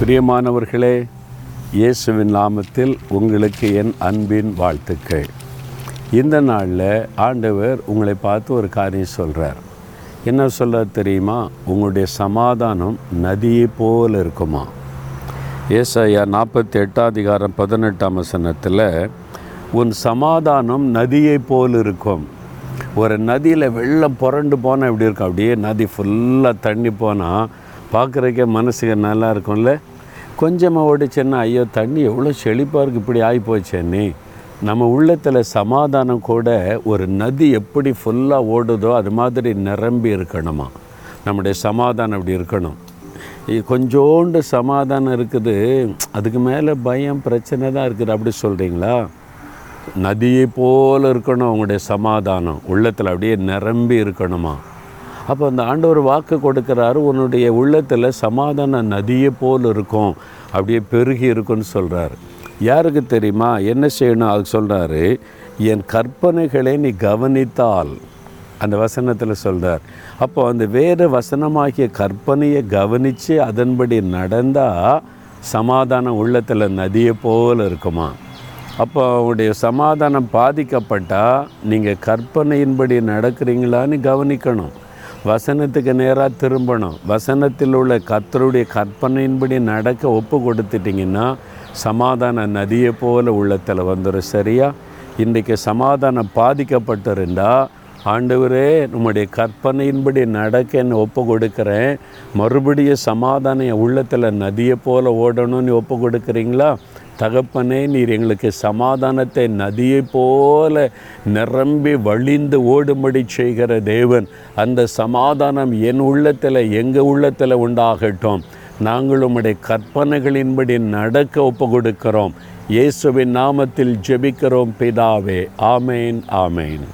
பிரியமானவர்களே இயேசுவின் நாமத்தில் உங்களுக்கு என் அன்பின் வாழ்த்துக்கள். இந்த நாளில் ஆண்டவர் உங்களை பார்த்து ஒரு காரியம் சொல்கிறார் என்ன சொல்ல தெரியுமா? உங்களுடைய சமாதானம் நதியை போல் இருக்குமா? ஏசாயா நாற்பத்தி எட்டாதிகாரம் பதினெட்டாம் வசனத்தில் உன் சமாதானம் நதியை போல் இருக்கும். ஒரு நதியில் வெள்ளம் புரண்டு போனால் எப்படி இருக்கும்? அப்படியே நதி ஃபுல்லாக தண்ணி போனால் பார்க்குறக்கே மனசுக்கு நல்லா இருக்கும்ல? கொஞ்சமாக ஓடிச்சேன்னா ஐயோ தண்ணி எவ்வளோ செழிப்பாக இருக்குது இப்படி ஆகி போச்சேன்னு நம்ம உள்ளத்தில் சமாதானம் கூட ஒரு நதி எப்படி ஃபுல்லாக ஓடுதோ அது மாதிரி நிரம்பி இருக்கணுமா? நம்முடைய சமாதானம் அப்படி இருக்கணும். கொஞ்சோண்டு சமாதானம் இருக்குது. அதுக்கு மேலே பயம் பிரச்சனை தான் இருக்குது. அப்படி சொல்கிறீங்களா நதியை போல் இருக்கணும் அவங்களுடைய சமாதானம். உள்ளத்தில் அப்படியே நிரம்பி இருக்கணுமா? அப்போ அந்த ஆண்டவர் வாக்கு கொடுக்குறாரு உன்னுடைய உள்ளத்தில் சமாதான நதியை போல் இருக்கும். அப்படியே பெருகி இருக்குன்னு சொல்கிறாரு யாருக்கு தெரியுமா? என்ன செய்யணும்? அது சொல்கிறாரு என் கற்பனைகளை நீ கவனித்தால். அந்த வசனத்தில் சொல்கிறார் அப்போ அந்த வேறு வசனமாகிய கற்பனையை கவனித்து அதன்படி நடந்தால் சமாதானம் உள்ளத்தில் நதியை போல் இருக்குமா? அப்போ அவங்களுடைய சமாதானம் பாதிக்கப்பட்டால் நீங்கள் கற்பனையின்படி நடக்கிறீங்களான்னு கவனிக்கணும். வசனத்துக்கு நேராக திரும்பணும். வசனத்தில் உள்ள கத்தருடைய கற்பனையின்படி நடக்க ஒப்பு கொடுத்துட்டிங்கன்னா சமாதான நதியை போல உள்ளத்தில் வந்துடும் சரியா? இன்றைக்கு சமாதானம் பாதிக்கப்பட்டிருந்தா ஆண்டவரே நம்முடைய கற்பனையின்படி நடக்க என்ன ஒப்பு கொடுக்குறேன். மறுபடியும் சமாதானம் என் உள்ளத்தில் நதியை போல ஓடணும்னு ஒப்பு கொடுக்குறீங்களா? தகப்பனே நீர் எங்களுக்கு சமாதானத்தை நதியை போல நிரம்பி வழிந்து ஓடும்படி செய்கிற தேவன். அந்த சமாதானம் என் உள்ளத்தில் எங்கள் உள்ளத்தில் உண்டாகட்டும். நாங்கள் உம்முடைய கற்பனைகளின்படி நடக்க ஒப்பு கொடுக்கிறோம் இயேசுவின் நாமத்தில் ஜெபிக்கிறோம் பிதாவே. ஆமேன் ஆமேன்.